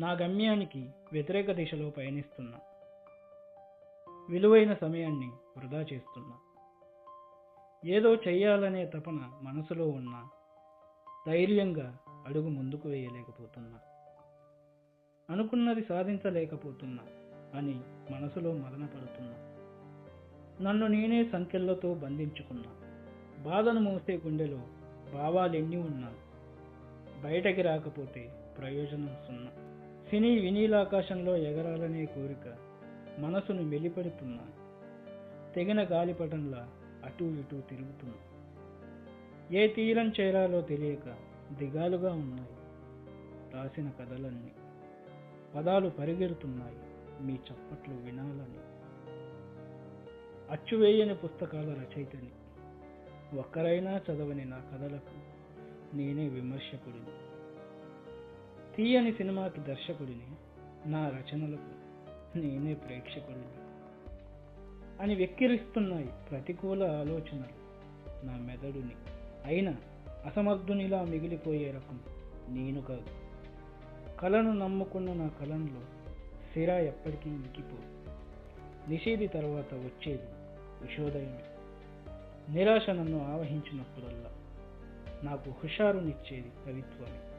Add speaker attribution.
Speaker 1: నా గమ్యానికి వ్యతిరేక దిశలో పయనిస్తున్నా. విలువైన సమయాన్ని వృధా చేస్తున్నా. ఏదో చెయ్యాలనే తపన మనసులో ఉన్నా ధైర్యంగా అడుగు ముందుకు వేయలేకపోతున్నా. అనుకున్నది సాధించలేకపోతున్నా అని మనసులో మదన పడుతున్నా నన్ను నేనే సంఖ్యలతో బంధించుకున్నా. బాధను మోసే గుండెలో భావాలెన్ని ఉన్నా బయటకి రాకపోతే ప్రయోజనం సున్నా. సినీ వినీలాకాశంలో ఎగరాలనే కోరిక మనసును మెలిపడుతున్నా తెగిన గాలిపటంలా అటూ ఇటూ తిరుగుతున్నా. ఏ తీరం చేరాలో తెలియక దిగాలుగా ఉన్నాయి. రాసిన కథలన్నీ పదాలు పరిగెడుతున్నాయి మీ చప్పట్లు వినాలని. అచ్చువేయని పుస్తకాల రచయితని. ఒక్కరైనా చదవని నా కథలకు నేనే విమర్శకుడిని. తీయని సినిమాకి దర్శకుడిని నా రచనలకు నేనే ప్రేక్షకుడిని అని వెక్కిరిస్తున్నాయి ప్రతికూల ఆలోచనలు నా మెదడుని అయినా అసమర్థునిలా మిగిలిపోయే రకం నేను కాదు. కళను నమ్ముకున్న నా కళంలో సిరా ఎప్పటికీ ఇంకిపోదు నిషేధి తర్వాత వచ్చేది విషోదయమే నిరాశ నన్ను ఆవహించినప్పుడల్లా నాకు హుషారునిచ్చేది కవిత్వమే